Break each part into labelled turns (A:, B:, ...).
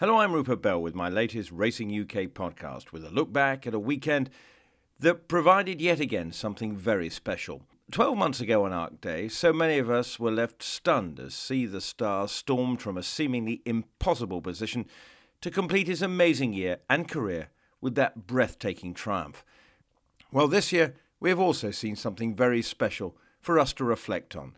A: Hello, I'm Rupert Bell with my latest Racing UK podcast with a look back at a weekend that provided yet again something very special. Twelve months ago on Arc Day, so many of us were left stunned as Sea the Stars stormed from a seemingly impossible position to complete his amazing year and career with that breathtaking triumph. Well, this year we have also seen something very special for us to reflect on.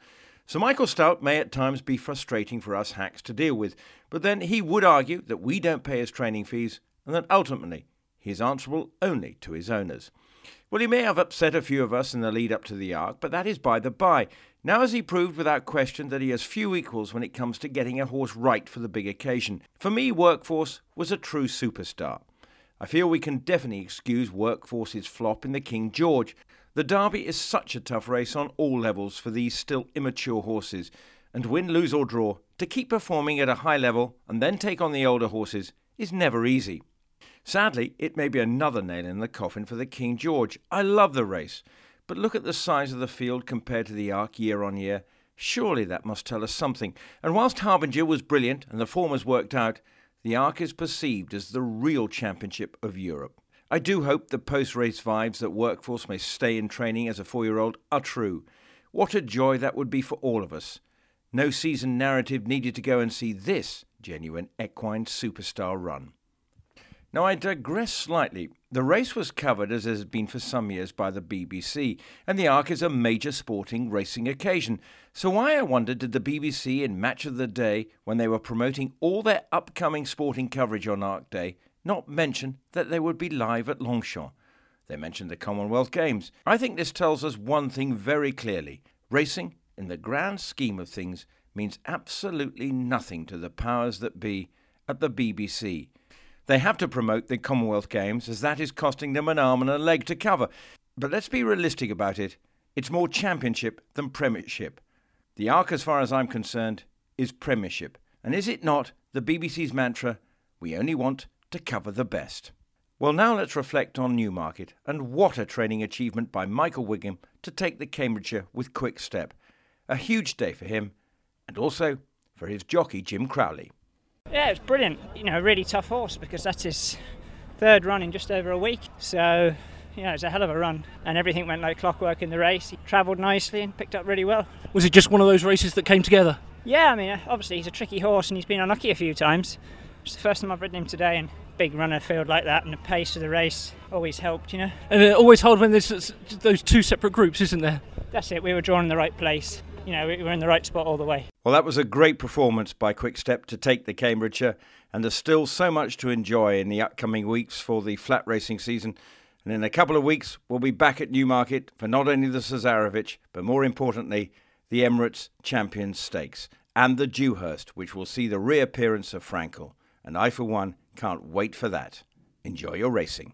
A: Sir Michael Stoute may at times be frustrating for us hacks to deal with, but then he would argue that we don't pay his training fees and that ultimately he is answerable only to his owners. Well, he may have upset a few of us in the lead up to the Arc, but that is by the by. Now has he proved without question that he has few equals when it comes to getting a horse right for the big occasion. For me, Workforce was a true superstar. I feel we can definitely excuse Workforce's flop in the King George, the Derby is such a tough race on all levels for these still immature horses, and win, lose, or draw, to keep performing at a high level and then take on the older horses is never easy. Sadly, it may be another nail in the coffin for the King George. I love the race, but look at the size of the field compared to the Arc year on year. Surely that must tell us something. And whilst Harbinger was brilliant and the form has worked out, the Arc is perceived as the real championship of Europe. I do hope the post race vibes that Workforce may stay in training as a four year old are true. What a joy that would be for all of us. No season narrative needed to go and see this genuine equine superstar run. Now, I digress slightly. The race was covered, as has been for some years, by the BBC, and the Arc is a major sporting racing occasion. So, why, I wonder, did the BBC in Match of the Day, when they were promoting all their upcoming sporting coverage on Arc Day, not mention that they would be live at Longchamp. They mentioned the Commonwealth Games. I think this tells us one thing very clearly racing, in the grand scheme of things, means absolutely nothing to the powers that be at the BBC. They have to promote the Commonwealth Games as that is costing them an arm and a leg to cover. But let's be realistic about it. It's more championship than premiership. The Arc, as far as I'm concerned, is premiership. And is it not the BBC's mantra, we only want to cover the best. Well, now let's reflect on Newmarket, and what a training achievement by Michael Wigham to take the Cambridgeshire with quick step. A huge day for him, and also for his jockey Jim Crowley.
B: Yeah, it's brilliant. You know, really tough horse because that's his third run in just over a week. So, you yeah, it's a hell of a run, and everything went like clockwork in the race. He travelled nicely and picked up really well.
C: Was it just one of those races that came together?
B: Yeah, I mean, obviously he's a tricky horse and he's been unlucky a few times. It's the first time I've ridden him today, and big runner field like that and the pace of the race always helped, you know.
C: And it always hard when there's those two separate groups, isn't there?
B: That's it. We were drawn in the right place. You know, we were in the right spot all the way.
A: Well, that was a great performance by Quickstep to take the Cambridgeshire, and there's still so much to enjoy in the upcoming weeks for the flat racing season. And in a couple of weeks, we'll be back at Newmarket for not only the Cesarewitch, but more importantly, the Emirates Champions Stakes and the Dewhurst, which will see the reappearance of Frankel. And I, for one, can't wait for that. Enjoy your racing.